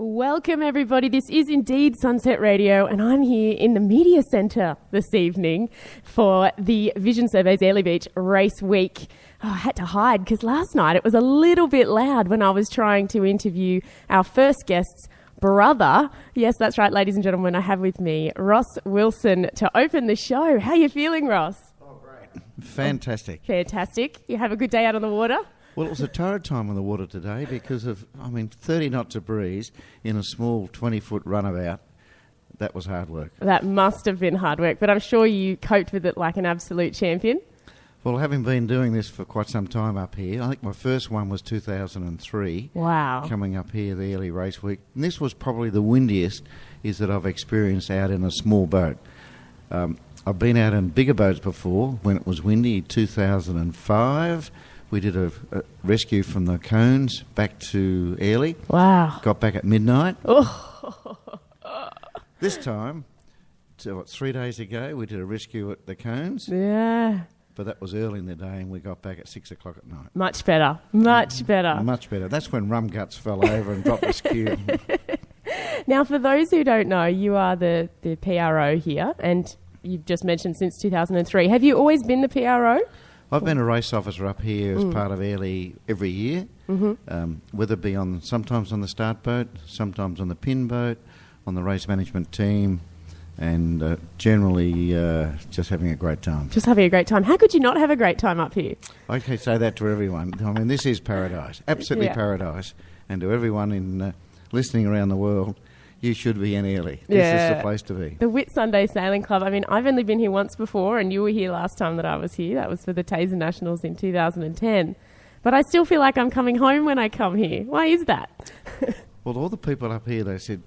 Welcome, everybody. This is indeed Sunset Radio, and I'm here in the Media Centre this evening for the Vision Surveys Airlie Beach Race Week. Oh, I had to hide because last night it was a little bit loud when I was trying to interview our first guest's brother. Yes, that's right, ladies and gentlemen. I have with me Ross Wilson to open the show. How are you feeling, Ross? Oh, Fantastic. Fantastic. You have a good day out on the water? Well, it was a torrid time on the water today because of, I mean, 30 knots of breeze in a small 20 foot runabout. That was hard work. That must have been hard work, but I'm sure you coped with it like an absolute champion. Well, having been doing this for quite some time up here, I think my first one was 2003. Wow. Coming up here, the Airlie race week. And this was probably the windiest is that I've experienced out in a small boat. Um, I've been out in bigger boats before when it was windy, 2005. We did a, a rescue from the cones back to Airlie. Wow. Got back at midnight. Oh. This time, so what, three days ago, we did a rescue at the cones, Yeah. but that was early in the day and we got back at six o'clock at night. Much better. Much mm-hmm. better. Much better. That's when rum guts fell over and dropped the skew. Now, for those who don't know, you are the, the PRO here, and you've just mentioned since 2003. Have you always been the PRO? I've been a race officer up here as part of Airlie every year, mm-hmm. um, whether it be on sometimes on the start boat, sometimes on the pin boat, on the race management team, and uh, generally uh, just having a great time. Just having a great time. How could you not have a great time up here? I can say that to everyone. I mean, this is paradise, absolutely Yeah. paradise, and to everyone in uh, listening around the world, you should be in Airlie. This is Yeah. the place to be. The Whitsunday Sailing Club. I mean, I've only been here once before, and you were here last time that I was here. That was for the Tasar Nationals in 2010. But I still feel like I'm coming home when I come here. Why is that? Well, all the people up here, they said,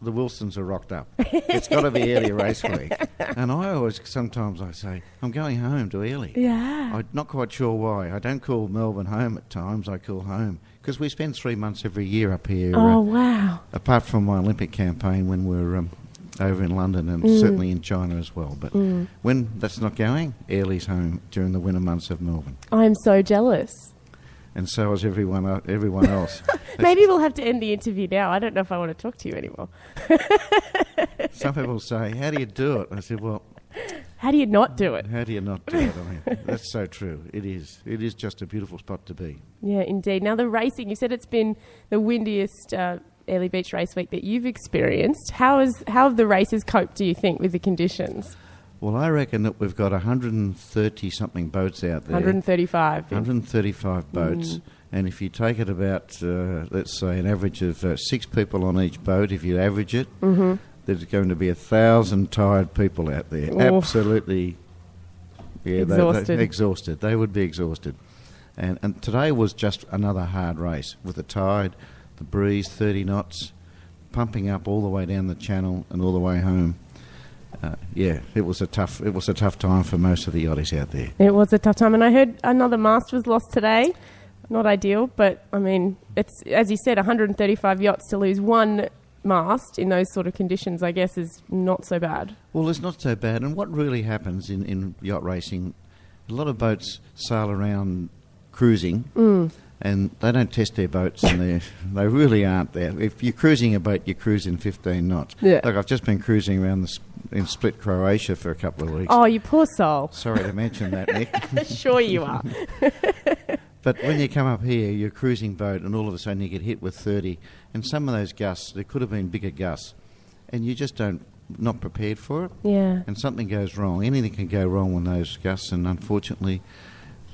the Wilsons are rocked up. It's got to be Airlie Race Week. And I always, sometimes I say, I'm going home to Airlie. Yeah. I'm not quite sure why. I don't call Melbourne home at times, I call home. Because we spend three months every year up here, Oh, uh, wow. apart from my Olympic campaign when we're um, over in London and Mm. certainly in China as well. But when that's not going, Airlie's home during the winter months of Melbourne. I'm so jealous. And so is everyone, uh, everyone else. Maybe we'll have to end the interview now. I don't know if I want to talk to you anymore. Some people say, How do you do it? I said, Well, How do you not do it? How do you not do it? I mean, that's so true. It is. It is just a beautiful spot to be. Yeah, indeed. Now, the racing, you said it's been the windiest uh, Airlie Beach race week that you've experienced. How, is, how have the races coped, do you think, with the conditions? Well, I reckon that we've got 130 something boats out there. 135. 135 boats. And if you take it about, uh, let's say, an average of uh, six people on each boat, if you average it, Mm-hmm. there's going to be a thousand tired people out there. Oof. Absolutely. Yeah, they- Exhausted. They, exhausted. They would be exhausted. And, and today was just another hard race with the tide, the breeze, 30 knots, pumping up all the way down the channel and all the way home. Uh, yeah, it was a tough. It was a tough time for most of the yachties out there. It was a tough time, and I heard another mast was lost today. Not ideal, but I mean, it's as you said, 135 yachts to lose one mast in those sort of conditions. I guess is not so bad. Well, it's not so bad. And what really happens in, in yacht racing, a lot of boats sail around cruising, Mm. And they don't test their boats, and they they really aren't there. If you're cruising a boat, you cruise in 15 knots. Yeah. Like I've just been cruising around the, in Split, Croatia for a couple of weeks. Oh, you poor soul. Sorry to mention that, Nick. sure you are. But when you come up here, you're cruising boat, and all of a sudden you get hit with 30. And some of those gusts, there could have been bigger gusts, and you just don't not prepared for it. Yeah. And something goes wrong. Anything can go wrong when those gusts, and unfortunately,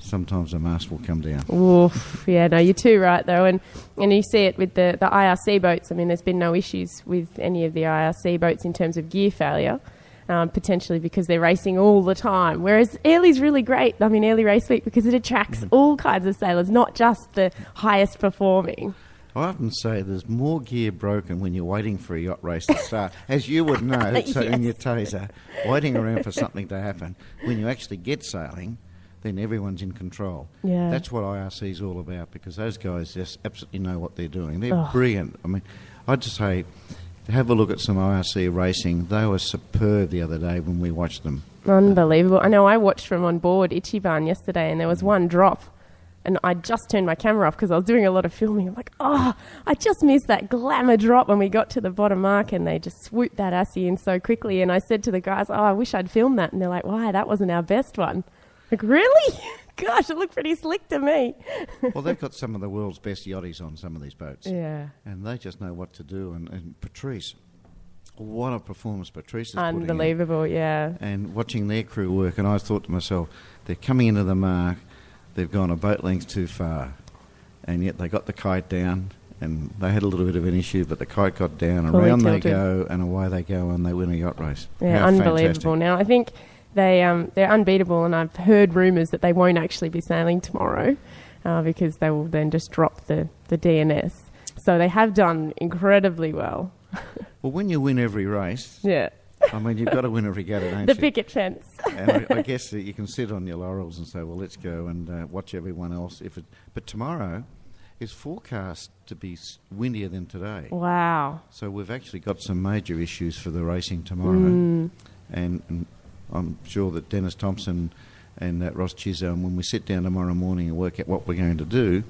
sometimes the mast will come down. Oof. Yeah, no, you're too right though, and and you see it with the the IRC boats. I mean, there's been no issues with any of the IRC boats in terms of gear failure. Um, potentially because they're racing all the time. Whereas Airlie's really great. I mean, Airlie Race Week because it attracts all kinds of sailors, not just the highest performing. I often say there's more gear broken when you're waiting for a yacht race to start, as you would know, so in your Tasar, waiting around for something to happen. When you actually get sailing, then everyone's in control. Yeah. That's what IRC is all about because those guys just absolutely know what they're doing. They're Oh. brilliant. I mean, I'd just say, have a look at some IRC racing. They were superb the other day when we watched them. Unbelievable. I know I watched from on board Ichiban yesterday and there was mm. one drop and I just turned my camera off because I was doing a lot of filming. I'm like, oh, I just missed that glamour drop when we got to the bottom mark, and they just swooped that assy in so quickly. And I said to the guys, oh, I wish I'd filmed that, and they're like, why? That wasn't our best one. Like, really? Gosh, it looked pretty slick to me. well, they've got some of the world's best yachties on some of these boats. Yeah. And they just know what to do. And, and Patrice, what a performance Patrice is putting in. Unbelievable, yeah. And watching their crew work, and I thought to myself, they're coming into the mark, they've gone a boat length too far, and yet they got the kite down. And they had a little bit of an issue, but the kite got down, Fully around they go, and away they go, and they win a yacht race. Yeah, How unbelievable. fantastic. Now I think they um, they're unbeatable, and I've heard rumours that they won't actually be sailing tomorrow uh, because they will then just drop the the DNS. So they have done incredibly well. Well, when you win every race, Yeah, I mean, you've got to win a regatta, don't the you? picket fence. and I, I guess that you can sit on your laurels and say, "Well, let's go and uh, watch everyone else." If it, but tomorrow is forecast to be windier than today, Wow. so we've actually got some major issues for the racing tomorrow. Mm. And, and I'm sure that Dennis Thompson and that Ross Chisholm, when we sit down tomorrow morning and work out what we're going to do,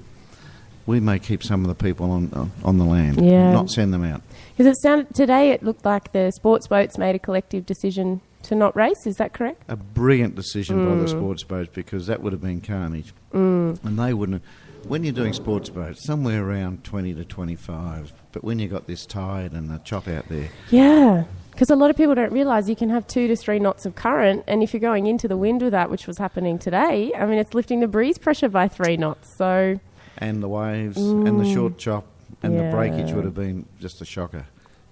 we may keep some of the people on on, on the land, Yeah. not send them out. Because it sounded today, it looked like the sports boats made a collective decision to not race. Is that correct? a brilliant decision by Mm. the sports boats because that would have been carnage. And they wouldn't have. When you're doing sports boats, somewhere around 20 to 25, but when you got this tide and the chop out there, Yeah. Because a lot of people don't realise you can have two to three knots of current, and if you're going into the wind with that, which was happening today, I mean, it's lifting the breeze pressure by three knots. So, and the waves and the short chop and Mm. Yeah. the breakage would have been just a shocker.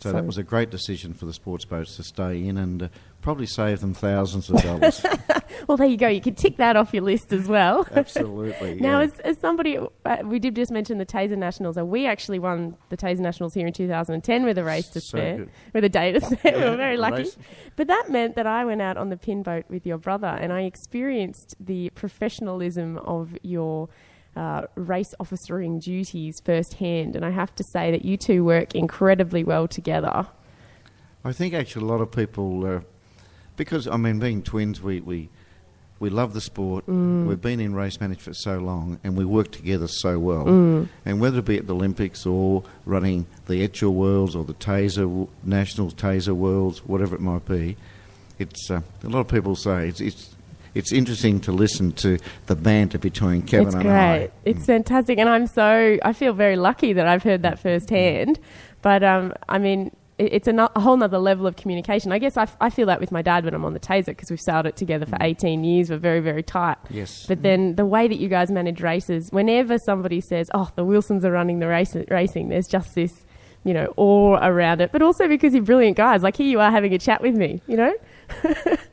So, So- that was a great decision for the sports boats to stay in and uh, probably save them thousands of dollars. well, there you go. You can tick that off your list as well. Absolutely. Now, yeah. as, as somebody, uh, we did just mention the Tasar Nationals. Uh, we actually won the Tasar Nationals here in 2010 with a race to So spare, good. with a day to spare. we were very lucky. race. But that meant that I went out on the pin boat with your brother and I experienced the professionalism of your uh, race officering duties firsthand. And I have to say that you two work incredibly well together. I think actually a lot of people, uh, because I mean, being twins, we, we we love the sport. Mm. We've been in race management for so long, and we work together so well. Mm. And whether it be at the Olympics or running the Etchells Worlds or the Tasar Nationals, Tasar Worlds, whatever it might be, it's uh, a lot of people say it's. it's it's interesting to listen to the banter between Kevin it's and great. I. It's fantastic, and I'm so I feel very lucky that I've heard that firsthand. But um, I mean, it, it's a, no- a whole other level of communication. I guess I, f- I feel that with my dad when I'm on the Tasar because we've sailed it together for mm. 18 years. We're very very tight. Yes. But mm. then the way that you guys manage races, whenever somebody says, "Oh, the Wilsons are running the race racing," there's just this. You know, awe around it, but also because you're brilliant guys. Like here you are having a chat with me, you know?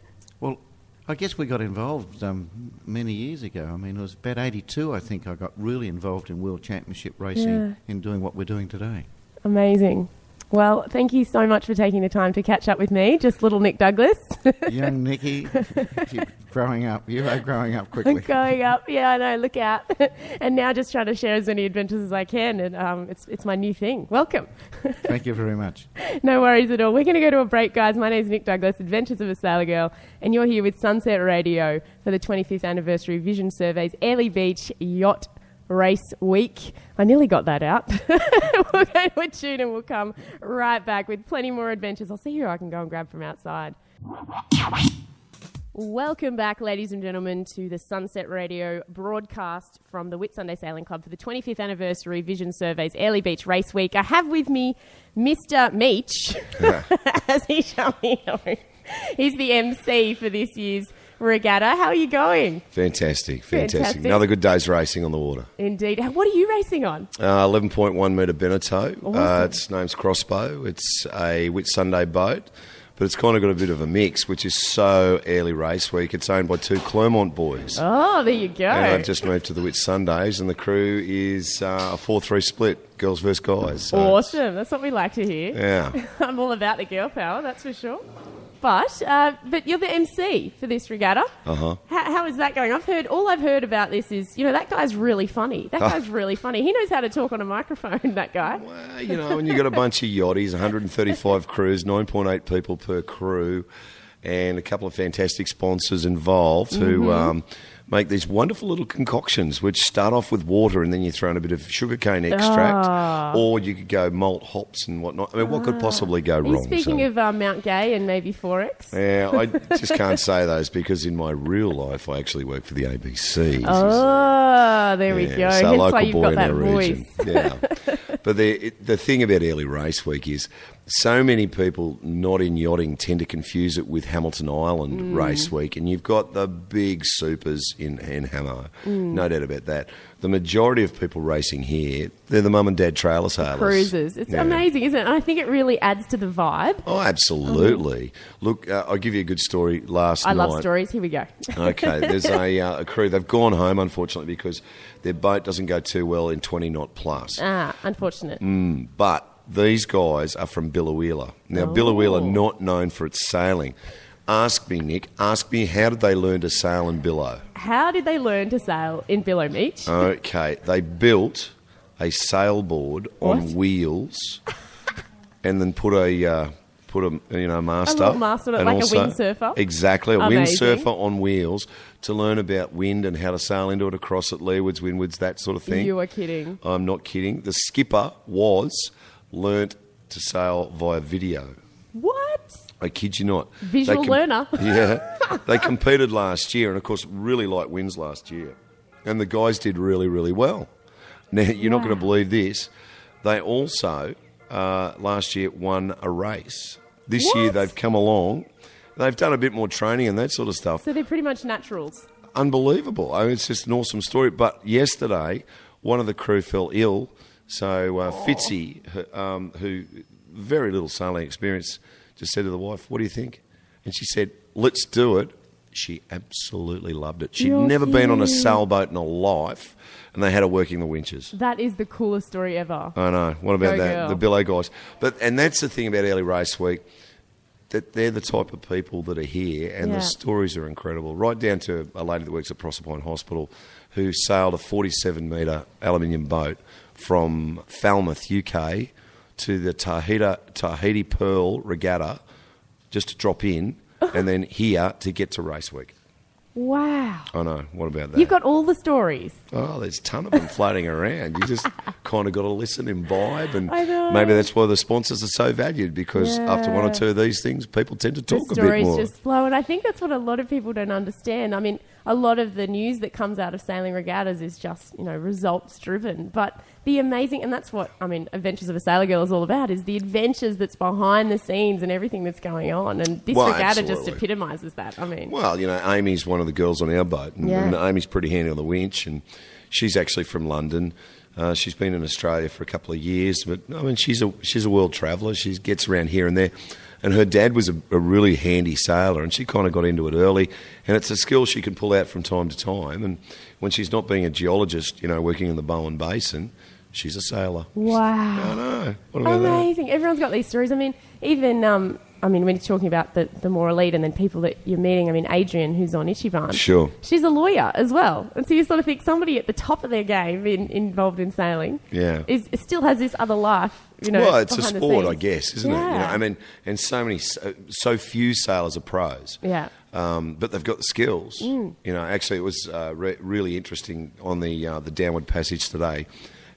I guess we got involved um, many years ago. I mean, it was about 82, I think, I got really involved in World Championship racing Yeah. in doing what we're doing today. Amazing. Well, thank you so much for taking the time to catch up with me. Just little Nick Douglas. Young Nicky, you're growing up. You are growing up quickly. growing up. Yeah, I know. Look out. and now just trying to share as many adventures as I can. And um, it's, it's my new thing. Welcome. Thank you very much. no worries at all. We're going to go to a break, guys. My name's Nick Douglas, Adventures of a Sailor Girl. And you're here with Sunset Radio for the 25th anniversary Vision Surveys Airlie Beach Yacht Race Week. I nearly got that out. we'll go to a tune and we'll come right back with plenty more adventures. I'll see who I can go and grab from outside. Welcome back, ladies and gentlemen, to the Sunset Radio broadcast from the Whitsunday Sailing Club for the 25th anniversary Vision Surveys Airlie Beach Race Week. I have with me Mr. Meech, as he shall be known. He's the MC for this year's regatta. How are you going? Fantastic, fantastic, Fantastic. Another good day's racing on the water. Indeed. What are you racing on? Uh, 11.1 metre Beneteau. Uh, Awesome. its name's Crossbow. It's a Whitsunday boat, but it's kind of got a bit of a mix, which is so Airlie race week. It's owned by two Clermont boys. Oh, there you go. And I've just moved to the Whitsundays, and the crew is uh, a 4 3 split, girls versus guys. So, awesome. That's what we like to hear. Yeah. I'm all about the girl power, that's for sure. But uh, but you're the MC for this regatta. Uh huh. How, how is that going? I've heard all I've heard about this is you know that guy's really funny. That guy's really funny. He knows how to talk on a microphone. That guy. Well, you know, when you've got a bunch of yachties, 135 crews, 9.8 people per crew, and a couple of fantastic sponsors involved who Mm-hmm. um, make these wonderful little concoctions, which start off with water and then you throw in a bit of sugarcane extract, Ah. or you could go malt hops and whatnot. I mean, what could possibly go Are wrong? speaking So- of uh, Mount Gay and maybe XXXX? yeah, I just can't say those because in my real life I actually work for the ABC. Oh, there we go. So Hence local why you've boy got in that our region. Yeah. but the the thing about Airlie race week is so many people not in yachting tend to confuse it with Hamilton Island Mm. race week, and you've got the big supers in in Hamo. Mm. No doubt about that. The majority of people racing here, they're the mum and dad trailer sailors. Cruises. It's Yeah. amazing, isn't it? And I think it really adds to the vibe. Oh, absolutely. Look, uh, I'll give you a good story last night. I night. love stories. Here we go. Okay, there's a, uh, a crew. They've gone home, unfortunately, because their boat doesn't go too well in 20 knot plus. ah, unfortunate. Mm. But these guys are from Biloela. Now, Oh. Not known for its sailing. Ask me, Nick. Ask me, how did they learn to sail in billow? How did they learn to sail in Billow Beach? Okay, they built a sailboard on wheels, and then put a uh, put a you know mast up, mast on it, and like a windsurfer? Exactly, a Amazing. windsurfer on wheels to learn about wind and how to sail into it across it, leewards, windwards, that sort of thing. You are kidding. I'm not kidding. The skipper was learnt to sail via video. What? I kid you not. Visual They learner. Yeah. They competed last year, and of course, really light winds last year. And the guys did really, really well. Now, you're not going to believe this. They also, uh, last year, won a race. This year, they've come along. They've done a bit more training and that sort of stuff. So they're pretty much naturals. Unbelievable. I mean, it's just an awesome story. But yesterday, one of the crew fell ill. So uh, Fitzy, who- um, who very little sailing experience, just said to the wife, "What do you think?" And she said, "Let's do it." She absolutely loved it. She'd You're never been on a sailboat in her life, and they had her working the winches. That is the coolest story ever. I know. What about Go that? girl. The billow guys. But and that's the thing about Airlie race week. That they're the type of people that are here, and Yeah. the stories are incredible. Right down to a lady that works at Proserpine Hospital, who sailed a 47 metre aluminium boat from Falmouth, UK, to the Tahiti, Tahiti Pearl Regatta, just to drop in, and then here to get to race week. Wow. I know. What about that? You've got all the stories. Oh, there's a ton of them floating around. You just kind of got to listen and vibe, and I know. maybe that's why the sponsors are so valued because after one or two of these things, people tend to The talk a bit more. stories just flow, and I think that's what a lot of people don't understand. I mean, a lot of the news that comes out of sailing regattas is just you know results driven, but the amazing, and that's what I mean. Adventures of a Sailor Girl is all about: is the adventures that's behind the scenes and everything that's going on. And this Well, regatta just epitomises that. I mean, Well, you know, Amy's one of the girls on our boat, and, Yeah. and Amy's pretty handy on the winch, and she's actually from London. Uh, she's been in Australia for a couple of years, but I mean, she's a she's a world traveller. She gets around here and there, and her dad was a, a really handy sailor, and she kind of got into it early. And it's a skill she can pull out from time to time. And when she's not being a geologist, you know, working in the Bowen Basin, she's a sailor. I wow. know. What about that? Amazing. Everyone's got these stories. I mean, even, um, I mean, when you're talking about the, the more elite and then people that you're meeting, I mean, Adrian, who's on Ichiban. Sure. She's a lawyer as well. And so you sort of think somebody at the top of their game in, involved in sailing Yeah. is still has this other life, you know. well, it's a sport, I guess, isn't it? You know, Yeah. I mean, and so many, so, so few sailors are pros. Yeah. Um, but they've got the skills. Mm. You know, actually, it was uh, re- really interesting on the uh, the downward passage today,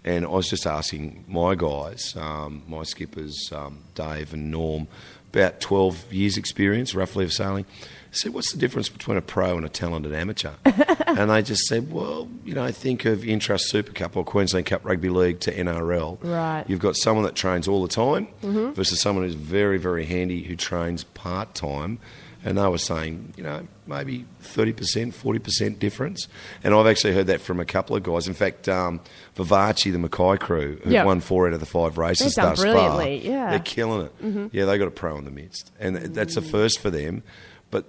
and I was just asking my guys, um, my skippers, um, Dave and Norm, about twelve years' experience roughly of sailing. I said, "What's the difference between a pro and a talented amateur?" and they just said, "Well, you know, think of Intrust Super Cup or Queensland Cup Rugby League to NRL. Right. You've got someone that trains all the time Mm-hmm. versus someone who's very, very handy who trains part time. And they were saying, you know, maybe 30%, 40% difference. And I've actually heard that from a couple of guys. In fact, um, Vivace, the Mackay crew, who've won four out of the five races thus far, yeah. Mm-hmm. they're killing it. Yeah, they got a pro in the midst. And that's a first for them. But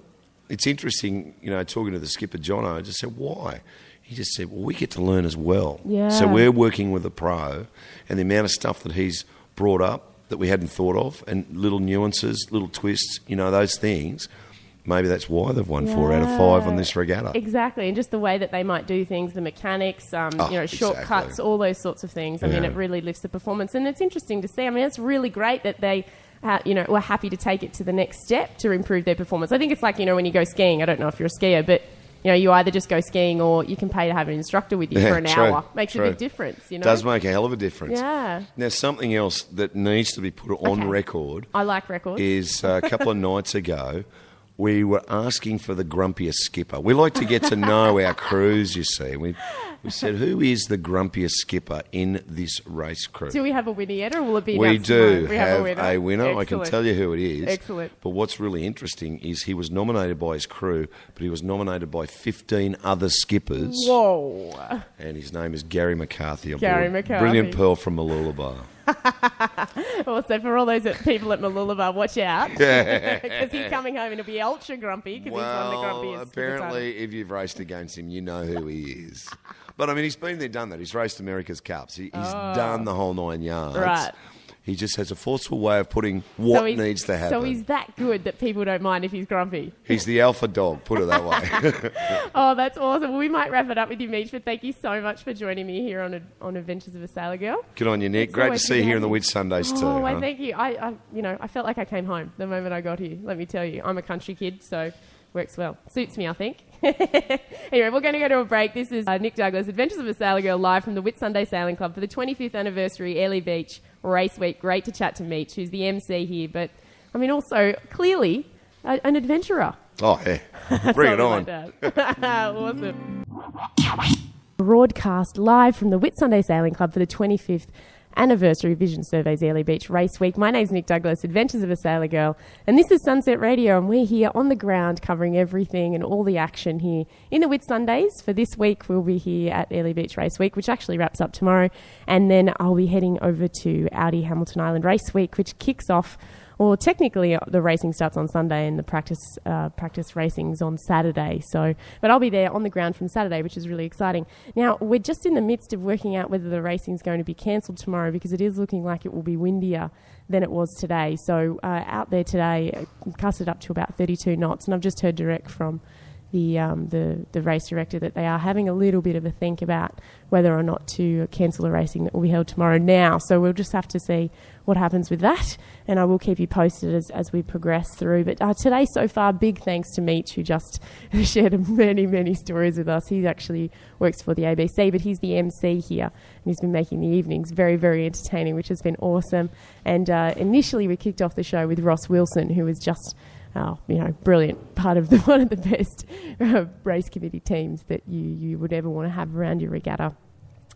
it's interesting, you know, talking to the skipper, John, I just said, why? He just said, well, we get to learn as well. Yeah. So we're working with a pro, and the amount of stuff that he's brought up that we hadn't thought of, and little nuances, little twists, you know, those things. Maybe that's why they've won four out of five on this regatta. Exactly, and just the way that they might do things, the mechanics, um, Oh, you know, shortcuts, exactly. all those sorts of things. I mean, it really lifts the performance, and it's interesting to see. I mean, it's really great that they. Uh, you know, were happy to take it to the next step to improve their performance. I think it's like you know when you go skiing. I don't know if you're a skier, but you know you either just go skiing or you can pay to have an instructor with you Yeah, for an true, hour. Makes a big difference. You know, Does make a hell of a difference. Yeah. Now, something else that needs to be put on Okay. record I like records. is uh, a couple of nights ago, we were asking for the grumpiest skipper. We like to get to know our crews, you see. We, we said, who is the grumpiest skipper in this race crew? do we have a winner yet, or will it be? We do? We have, a winner. a winner. I can tell you who it is. Excellent. But what's really interesting is he was nominated by his crew, but he was nominated by 15 other skippers. Whoa. And his name is Gary McCarthy. Gary. McCarthy. Brilliant pearl from Mooloolaba. Also, for all those people at Mooloolaba, watch out. Because he's coming home and he'll be ultra grumpy because he's one of the Well, grumpiest. apparently, if you've raced against him, you know who he is. But I mean, he's been there, done that. He's raced America's Cups. He, he's oh. done the whole nine yards. Oh. Right. He just has a forceful way of putting what So needs to happen. So he's that good that people don't mind if he's grumpy. He's the alpha dog, put it that way. Oh, that's awesome. Well, we might wrap it up with you, Meech, but thank you so much for joining me here on, on Adventures of a Sailor Girl. Good on you, Nick. It's Great to see you here on the Whitsundays too. Oh, huh? thank you. I, I, you know, I felt like I came home the moment I got here. Let me tell you, I'm a country kid, so works well. Suits me, I think. anyway, we're going to go to a break. This is uh, Nick Douglas, Adventures of a Sailor Girl, live from the Whitsunday Sailing Club for the 25th anniversary Airlie Beach Race Week. Great to chat to Meech, who's the MC here, but I mean, also clearly a, an adventurer. Oh, yeah. Bring it on. Like awesome. Broadcast live from the Whitsunday Sailing Club for the 25th anniversary Vision Surveys Airlie Beach Race Week. My name's Nick Douglas, Adventures of a Sailor Girl, and this is Sunset Radio, and we're here on the ground covering everything and all the action here in the Whitsundays. For this week, we'll be here at Airlie Beach Race Week, which actually wraps up tomorrow, and then I'll be heading over to Audi Hamilton Island Race Week, which kicks off well, technically, uh, the racing starts on Sunday and the practice uh, practice racing's on Saturday. So, but I'll be there on the ground from Saturday, which is really exciting. Now, we're just in the midst of working out whether the racing's going to be cancelled tomorrow because it is looking like it will be windier than it was today. So, uh, out there today, uh, casted up to about 32 knots, and I've just heard direct from the, um, the the race director that they are having a little bit of a think about whether or not to cancel the racing that will be held tomorrow now. So we'll just have to see what happens with that, and I will keep you posted as, as we progress through. But uh, today, so far, big thanks to Meech, who just shared many, many stories with us. He actually works for the ABC, but he's the MC here, and he's been making the evenings very, very entertaining, which has been awesome. And uh, initially, we kicked off the show with Ross Wilson, who was just oh, you know, brilliant part of the one of the best uh, race committee teams that you, you would ever want to have around your regatta.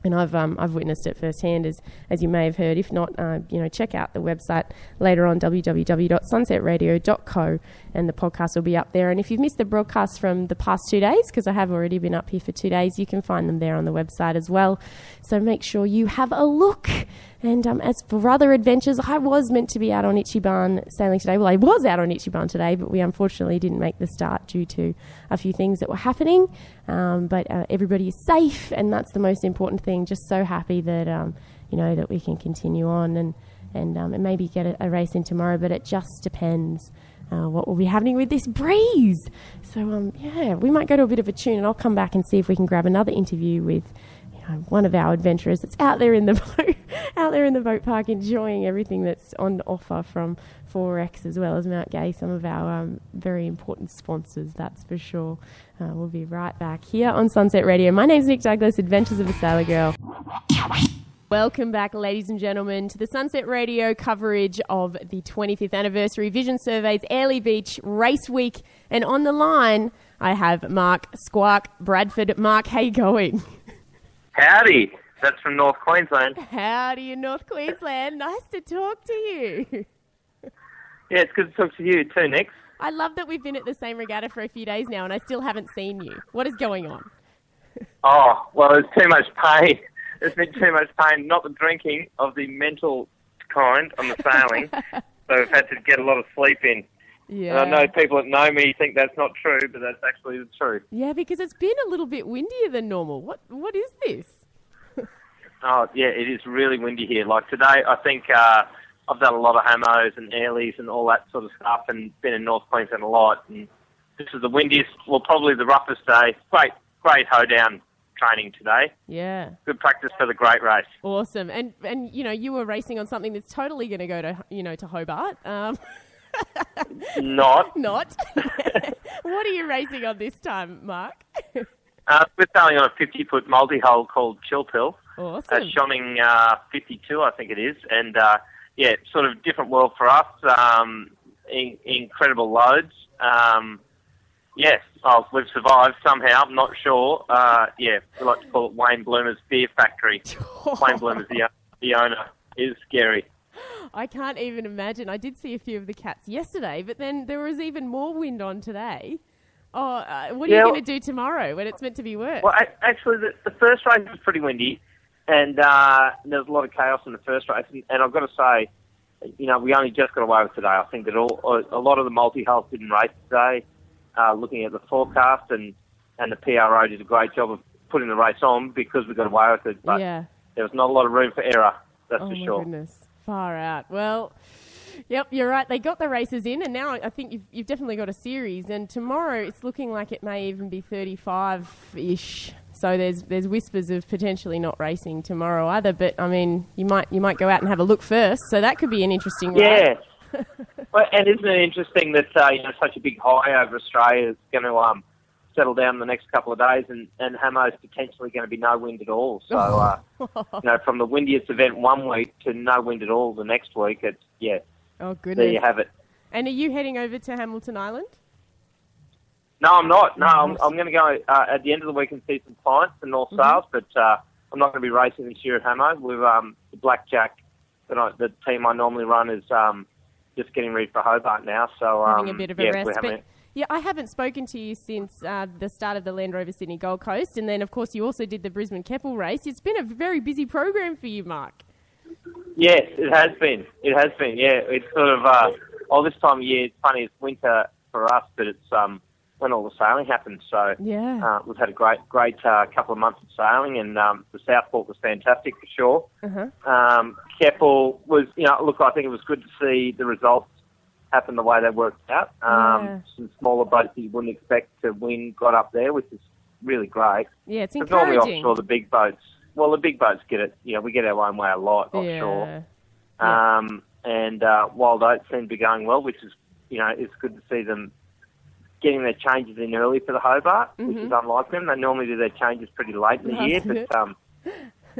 And I've um, I've witnessed it firsthand, as as you may have heard. If not, uh, you know, check out the website later on www.sunsetradio.co, and the podcast will be up there. And if you've missed the broadcast from the past two days, because I have already been up here for two days, you can find them there on the website as well. So make sure you have a look. And um, as for other adventures, I was meant to be out on Ichiban sailing today. Well, I was out on Ichiban today, but we unfortunately didn't make the start due to a few things that were happening. Um, but uh, everybody is safe, and that's the most important thing. Just so happy that um, you know that we can continue on and and, um, and maybe get a, a race in tomorrow. But it just depends. Uh, what will be happening with this breeze? So, um, yeah, we might go to a bit of a tune, and I'll come back and see if we can grab another interview with know, one of our adventurers that's out there in the boat, out there in the boat park, enjoying everything that's on offer from 4X as well as Mount Gay, some of our um, very important sponsors, that's for sure. Uh, we'll be right back here on Sunset Radio. My name's Nick Douglas, Adventures of a Sailor Girl. Welcome back, ladies and gentlemen, to the Sunset Radio coverage of the 25th anniversary Vision Surveys Airlie Beach Race Week. And on the line, I have Mark Squark Bradford. Mark, how you going? Howdy. That's from North Queensland. Howdy in North Queensland. Nice to talk to you. Yeah, it's good to talk to you too, Nick. I love that we've been at the same regatta for a few days now and I still haven't seen you. What is going on? Oh, well, there's too much pain. There's been too much pain, not the drinking, of the mental kind on the sailing. so we've had to get a lot of sleep in. Yeah. And I know people that know me think that's not true, but that's actually the truth. Yeah, because it's been a little bit windier than normal. What What is this? Oh, yeah, it is really windy here. Like today, I think uh, I've done a lot of hamos and airlies and all that sort of stuff and been in North Queensland a lot. And this is the windiest, well, probably the roughest day. Great, great hoedown training today. Yeah. Good practice for the great race. Awesome. And and you know, you were racing on something that's totally going to go to you know to Hobart. Um, Not. not. what are you racing on this time, Mark? Uh, we're sailing on a 50 foot multi hull called Chill Pill. awesome. uh, Schionning uh, 52, I think it is. And uh, yeah, sort of different world for us. Um, in, incredible loads. Um, yes, oh, we've survived somehow. I'm not sure. Uh, yeah, we like to call it Wayne Bloomer's Beer Factory. Wayne Bloomer's the, the owner. Is scary. I can't even imagine. I did see a few of the cats yesterday, but then there was even more wind on today. Oh, uh, what are Yeah, you going to do tomorrow when it's meant to be worse? Well, a- actually, the, the first race was pretty windy, and uh, there was a lot of chaos in the first race. And, and I've got to say, you know, we only just got away with today. I think that all a lot of the multi hulls didn't race today. Uh, looking at the forecast, and and the PRO did a great job of putting the race on because we got away with it. But yeah. there was not a lot of room for error. That's Oh for my sure. goodness. Far out. Well, yep, you're right. They got the races in, and now I think you've, you've definitely got a series. And tomorrow it's looking like it may even be 35 ish. So there's there's whispers of potentially not racing tomorrow either. But I mean, you might you might go out and have a look first. So that could be an interesting. Yeah. well, and isn't it interesting that uh, you know such a big high over Australia is going to um, settle down in the next couple of days, and and Hamo's potentially going to be no wind at all. So uh, you know, from the windiest event one week to no wind at all the next week, it's yeah, Oh goodness! there you have it. And are you heading over to Hamilton Island? No, I'm not. No, I'm, I'm going to go uh, at the end of the week and see some clients in North Sails, but uh, I'm not going to be racing this year at Hamo. With um, the Blackjack, that I, the team I normally run is um, just getting ready for Hobart now. So um, having a bit of a yeah, rest. But yeah, I haven't spoken to you since uh, the start of the Land Rover Sydney Gold Coast, and then of course you also did the Brisbane Keppel race. It's been a very busy program for you, Mark. Yes, it has been. It has been. Yeah, it's sort of. Uh, oh, this time of year, it's funny. It's winter for us, but it's um, when all the sailing happens. So Yeah. uh, we've had a great, great uh, couple of months of sailing, and um, the Southport was fantastic for sure. Uh-huh. Um, Keppel was, you know, look, I think it was good to see the results happen the way they worked out. Um, Yeah. Some smaller boats that you wouldn't expect to win got up there, which is really great. Yeah, it's Because normally offshore, the big boats, well, the big boats get it. You know, we get our own way a lot offshore. Yeah. Um, and uh, Wild Oats seem to be going well, which is, you know, it's good to see them getting their changes in early for the Hobart, which is unlike them. They normally do their changes pretty late in the year, but um,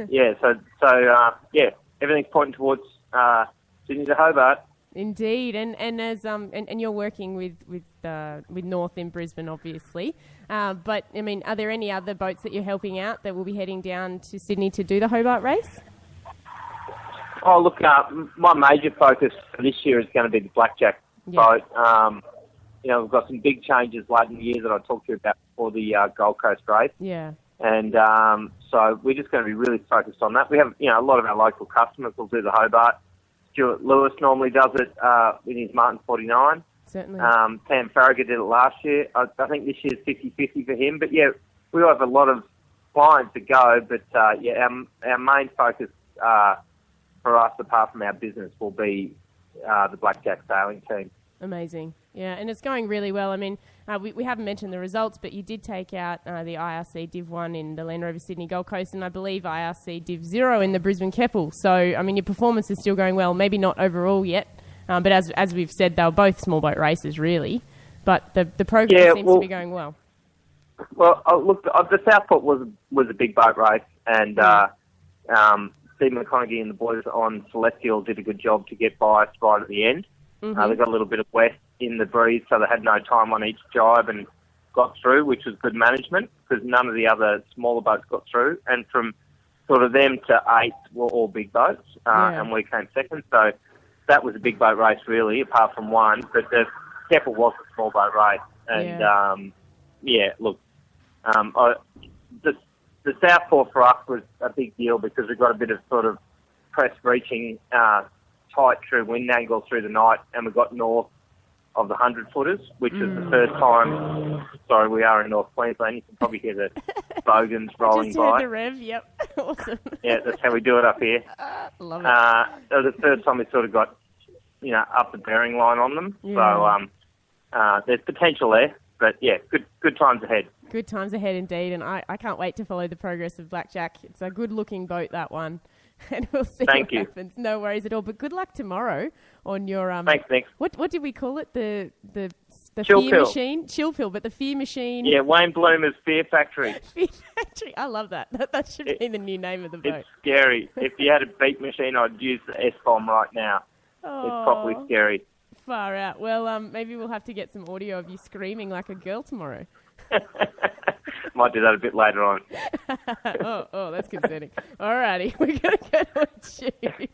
yeah, so so uh, yeah, everything's pointing towards uh, Sydney to Hobart. Indeed, and and as um and, and you're working with with uh, with North in Brisbane, obviously. Uh, but I mean, are there any other boats that you're helping out that will be heading down to Sydney to do the Hobart race? Oh, look, uh, my major focus for this year is going to be the Blackjack Yeah. boat. Um, you know, we've got some big changes late in the year that I talked to you about before the uh, Gold Coast race. Yeah. And um, so we're just going to be really focused on that. We have, you know, a lot of our local customers will do the Hobart. Stuart Lewis normally does it uh, in his Martin 49. Certainly. Um, Pam Farragut did it last year. I, I think this year's 50-50 for him. But yeah, we have a lot of clients to go. But uh, yeah, our, our main focus uh, for us, apart from our business, will be uh, the Blackjack sailing team. Amazing. Yeah, and it's going really well. I mean, uh, we, we haven't mentioned the results, but you did take out uh, the IRC Div 1 in the Land Rover Sydney Gold Coast, and I believe IRC Div 0 in the Brisbane Keppel. So, I mean, your performance is still going well. Maybe not overall yet, um, but as, as we've said, they were both small boat races, really. But the, the program Yeah, seems well- to be going well. Well, uh, look, uh, the Southport was was a big boat race, and uh, um, Steve McConaughey and the boys on Celestial did a good job to get by us right at the end. Uh, they got a little bit of west in the breeze, so they had no time on each jibe and got through, which was good management because none of the other smaller boats got through. And from sort of them to eight were all big boats, uh, Yeah. and we came second. So that was a big boat race, really, apart from one. But the Keppel was a small boat race, and Yeah. um, yeah, look, um, I, the the Southport for us was a big deal because we got a bit of sort of press reaching uh, tight true wind angle through the night, and we got north of the hundred footers, which is the first time. Sorry, we are in North Queensland. You can probably hear the bogans rolling Just heard by. the rev, yep. awesome. Yeah, that's how we do it up here. Love it. Uh, the first time we sort of got, you know, up the bearing line on them. Yeah. So um, uh, there's potential there. but yeah, good good times ahead. Good times ahead indeed, and I, I can't wait to follow the progress of Blackjack. It's a good looking boat, that one. And we'll see Thank what you. happens. No worries at all. But good luck tomorrow on your um. Thanks, Nick. What what did we call it? The the the Chill fear pill. machine, chill pill, but the fear machine. Yeah, Wayne Bloomer's Fear Factory. Fear factory. I love that. That, that should be the new name of the boat. It's scary. if you had a beat machine, I'd use the S bomb right now. It's properly Oh, scary. far out. Well, um, maybe we'll have to get some audio of you screaming like a girl tomorrow. Might do that a bit later on. oh, oh, that's concerning. Alrighty, we're going to go to a tune.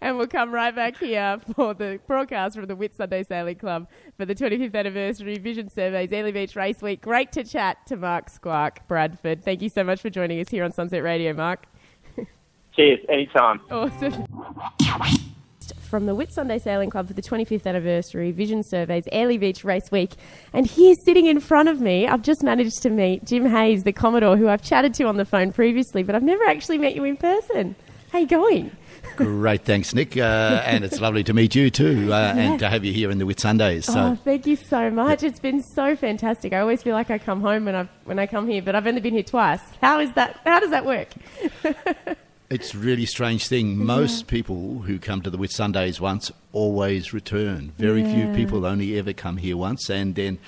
And we'll come right back here for the broadcast from the Whitsunday Sailing Club for the 25th anniversary Vision Surveys Airlie Beach Race Week. Great to chat to Mark Squark Bradford. Thank you so much for joining us here on Sunset Radio, Mark. Cheers, anytime. Awesome. From the Whitsunday Sailing Club for the 25th anniversary Vision Surveys Airlie Beach Race Week. And here sitting in front of me, I've just managed to meet Jim Hayes, the Commodore, who I've chatted to on the phone previously, but I've never actually met you in person. How you going? Great, thanks, Nick. Uh, and it's lovely to meet you too, uh, and to have you here in the Whitsundays. So, oh, thank you so much. It's been so fantastic. I always feel like I come home when I when I come here, but I've only been here twice. How is that? How does that work? it's a really strange thing. Most people who come to the Whitsundays once always return. Very few people only ever come here once, and then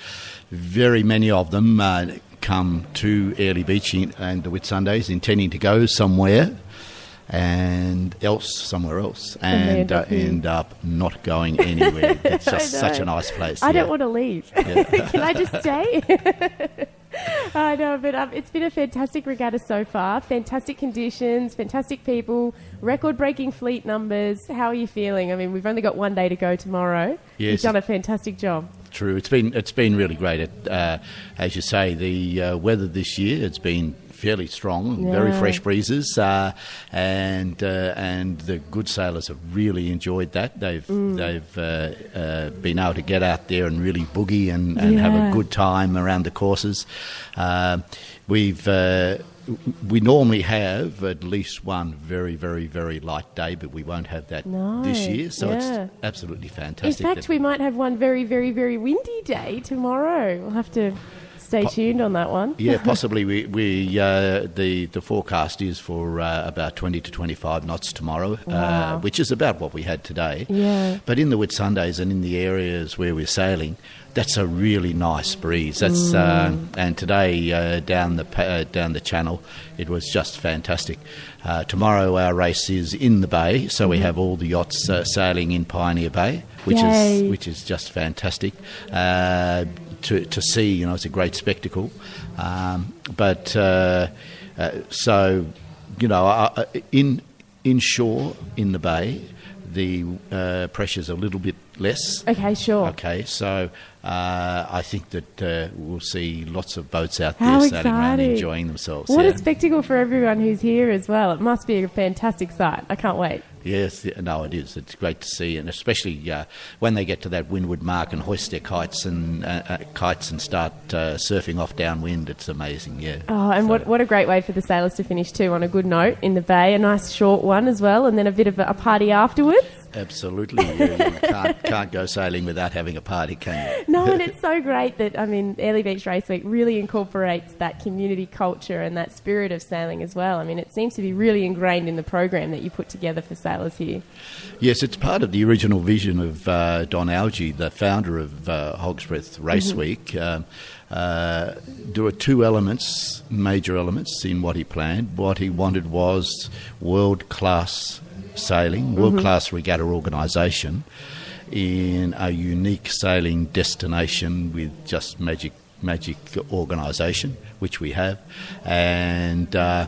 very many of them uh, come to Airlie Beach and the Whitsundays intending to go somewhere. And else, somewhere else, And end uh, end up not going anywhere. It's just such a nice place. I yeah. don't want to leave. Can I just stay? I know, but um, it's been a fantastic regatta so far. Fantastic conditions, fantastic people, record-breaking fleet numbers. How are you feeling? I mean, we've only got one day to go tomorrow. You've done a fantastic job. True. It's been it's been really great. It, uh, as you say, the uh, weather this year it's been fairly strong, very fresh breezes, uh, and uh, and the good sailors have really enjoyed that. They've Mm. they've uh, uh, been able to get out there and really boogie and, and have a good time around the courses. Uh, we've. Uh, we normally have at least one very, very, very light day, but we won't have that No, this year. So yeah. it's absolutely fantastic. In fact, we might have one very, very, very windy day tomorrow. We'll have to stay tuned on that one. Yeah, possibly. We, we uh, the the forecast is for uh, about twenty to twenty five knots tomorrow, Wow. uh, which is about what we had today. Yeah. But in the Whit Sundays and in the areas where we're sailing, that's a really nice breeze. That's Mm. uh, and today uh, down the uh, down the channel, it was just fantastic. Uh, tomorrow our race is in the bay, so we have all the yachts uh, sailing in Pioneer Bay, which Mm-hmm. Yay. is which is just fantastic. To, to see, you know, it's a great spectacle. Um, but uh, uh, so, you know, uh, in inshore in the bay, the uh, pressure's a little bit less. Okay, sure. Okay, so uh, I think that uh, we'll see lots of boats out there How sailing around enjoying themselves. What yeah. a spectacle for everyone who's here as well. It must be a fantastic sight. I can't wait. Yes, no, it is. It's great to see, and especially uh, when they get to that windward mark and hoist their kites and uh, uh, kites and start uh, surfing off downwind. It's amazing. Yeah. Oh, and what, what a great way for the sailors to finish too on a good note in the bay. A nice short one as well, and then a bit of a party afterwards. Absolutely. you, you can't, can't go sailing without having a party, can you? No, and it's so great that, I mean, Airlie Beach Race Week really incorporates that community culture and that spirit of sailing as well. I mean, it seems to be really ingrained in the program that you put together for sailors here. Yes, it's part of the original vision of uh, Don Algie, the founder of uh, Hog's Breath Race Week. Um, uh, there were two elements, major elements, in what he planned. What he wanted was world class sailing, world class regatta organisation in a unique sailing destination with just magic magic organisation, which we have, and uh,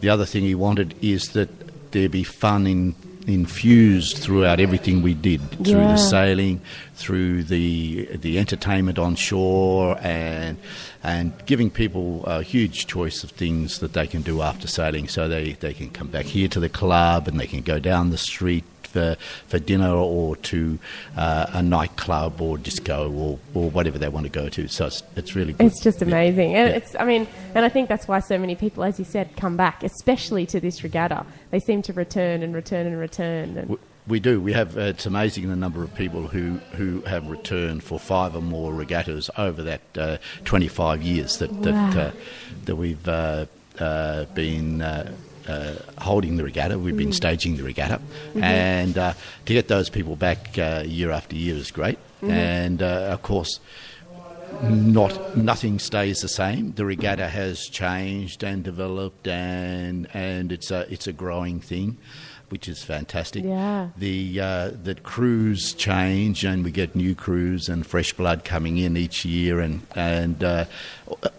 the other thing he wanted is that there be fun in, infused throughout everything we did, through Yeah. the sailing, through the the entertainment on shore, and and giving people a huge choice of things that they can do after sailing. So they, they can come back here to the club and they can go down the street for, for dinner or to uh, a nightclub or disco or, or whatever they want to go to. So it's, it's really good. It's just amazing. And Yeah. it's, I mean, and I think that's why so many people, as you said, come back, especially to this regatta. They seem to return and return and return. And, We do. We have. Uh, it's amazing the number of people who, who have returned for five or more regattas over that uh, 25 years that that, uh, that we've uh, uh, been. Uh, holding the regatta, we've been staging the regatta, and uh, to get those people back uh, year after year is great. And uh, of course, not nothing stays the same. The regatta has changed and developed, and and it's a it's a growing thing, which is fantastic. Yeah. The uh, the crews change, and we get new crews and fresh blood coming in each year, and and uh,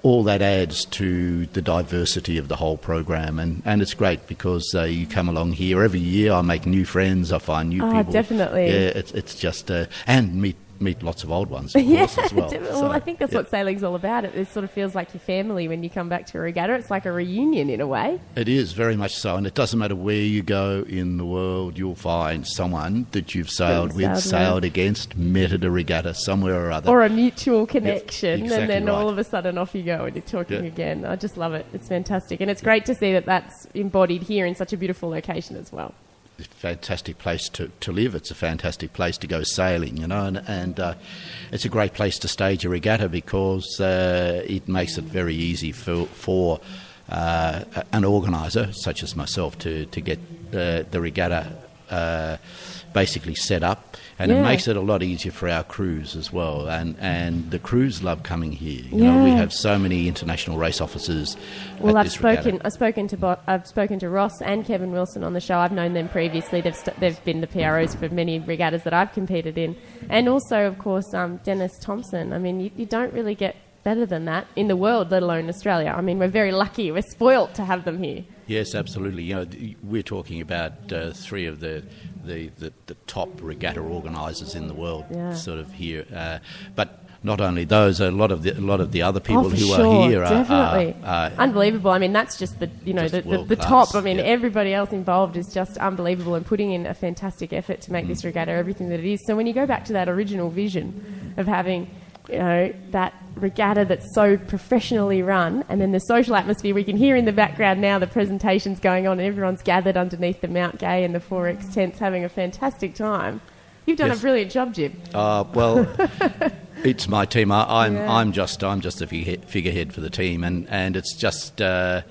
all that adds to the diversity of the whole program, and and it's great because uh, you come along here every year. I make new friends. I find new Oh, people. definitely. Yeah, it's it's just uh, and meet meet lots of old ones, of Yeah, course, as well. definitely. So, well, I think that's yeah. what sailing's all about. It, it sort of feels like your family when you come back to a regatta. It's like a reunion in a way. It is very much so, and it doesn't matter where you go in the world, you'll find someone that you've sailed with, sailed with. sailed against, met at a regatta somewhere or other. Or a mutual connection, exactly and then right. all of a sudden off you go and you're talking Yeah. again. I just love it. It's fantastic. And it's great to see that that's embodied here in such a beautiful location as well. Fantastic place to, to live. It's a fantastic place to go sailing, you know, and, and uh, it's a great place to stage a regatta because uh, it makes it very easy for, for uh, an organiser such as myself to, to get uh, the regatta uh, basically set up. And Yeah. it makes it a lot easier for our crews as well. And, and the crews love coming here. You know, we have so many international race officers. Well, I've spoken. I've spoken to Bo- I've spoken to Ross and Kevin Wilson on the show. I've known them previously. They've st- they've been the PROs for many regattas that I've competed in, and also, of course, um, Dennis Thompson. I mean, you, you don't really get better than that in the world, let alone Australia. I mean, we're very lucky. We're spoilt to have them here. Yes, absolutely. You know, we're talking about uh, three of the, the, the, the top regatta organisers in the world, Yeah. sort of here. Uh, but not only those, a lot of the a lot of the other people oh, who sure, are here are, definitely are, are unbelievable. I mean, that's just the you know the, the, the top. I mean, yeah. everybody else involved is just unbelievable and putting in a fantastic effort to make this Mm. regatta everything that it is. So when you go back to that original vision of having you know that regatta that's so professionally run, and then the social atmosphere we can hear in the background now, the presentations going on, and everyone's gathered underneath the Mount Gay and the XXXX tents having a fantastic time. You've done Yes. a brilliant job, Jim. Uh, well, it's my team. I, I'm Yeah. I'm just I'm just a figurehead, figurehead for the team, and and it's just uh,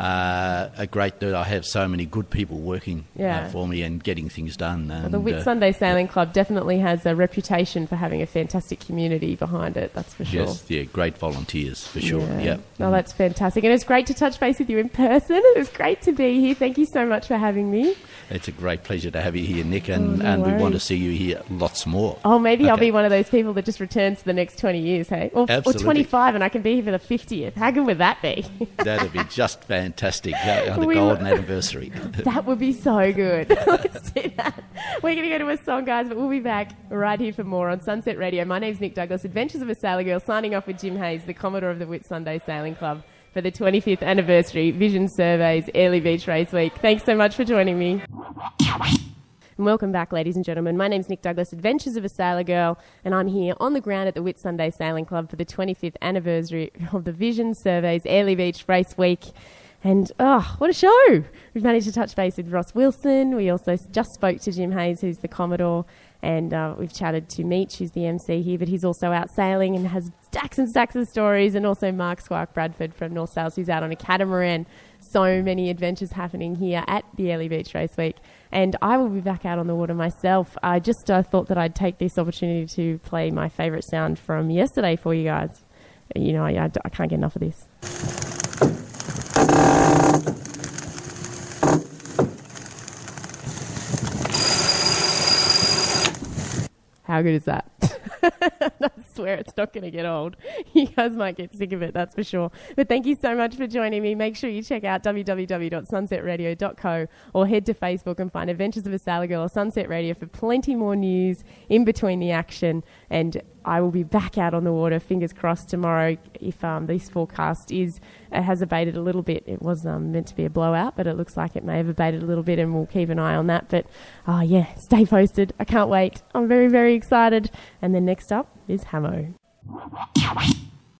uh, a great that I have so many good people working Yeah. uh, for me and getting things done. And, Well, the Whit uh, Sunday Sailing Club definitely has a reputation for having a fantastic community behind it. That's for sure. Yes, yeah, great volunteers for sure. Yeah. Oh, that's fantastic. And it's great to touch base with you in person. It was great to be here. Thank you so much for having me. It's a great pleasure to have you here, Nick, and, Oh, no and we want to see you here lots more. Oh, maybe I'll be one of those people that just returns for the next 20 years, hey? Or, or 25 and I can be here for the 50th. How good would that be? That'd be just fantastic uh, on the We golden will- anniversary. that would be so good. Let's do that. We're going to go to a song, guys, but we'll be back right here for more on Sunset Radio. My name's Nick Douglas, Adventures of a Sailor Girl, signing off with Jim Hayes, the Commodore of the Whitsunday Sailing Club, for the 25th anniversary Vision Surveys Airlie Beach Race Week. Thanks so much for joining me. And welcome back, ladies and gentlemen. My name's Nick Douglas, Adventures of a Sailor Girl, and I'm here on the ground at the Whitsunday Sailing Club for the 25th anniversary of the Vision Surveys Airlie Beach Race Week. And oh, what a show! We've managed to touch base with Ross Wilson. We also just spoke to Jim Hayes, who's the Commodore, and uh, we've chatted to Meech, who's the MC here, but he's also out sailing and has stacks and stacks of stories. And also Mark Squark Bradford from North Sails, who's out on a catamaran. So many adventures happening here at the Airlie Beach Race Week. And I will be back out on the water myself. I just uh, thought that I'd take this opportunity to play my favourite sound from yesterday for you guys. You know, I can't get enough of this. How good is that? I swear it's not going to get old. You guys might get sick of it, that's for sure. But thank you so much for joining me. Make sure you check out www.sunsetradio.co or head to Facebook and find Adventures of a Sailor Girl or Sunset Radio for plenty more news in between the action. And I will be back out on the water, fingers crossed, tomorrow if um, this forecast is uh, has abated a little bit. It was um, meant to be a blowout, but it looks like it may have abated a little bit, and we'll keep an eye on that. But oh yeah, stay posted. I can't wait. I'm very very excited. And then next up is Hamo.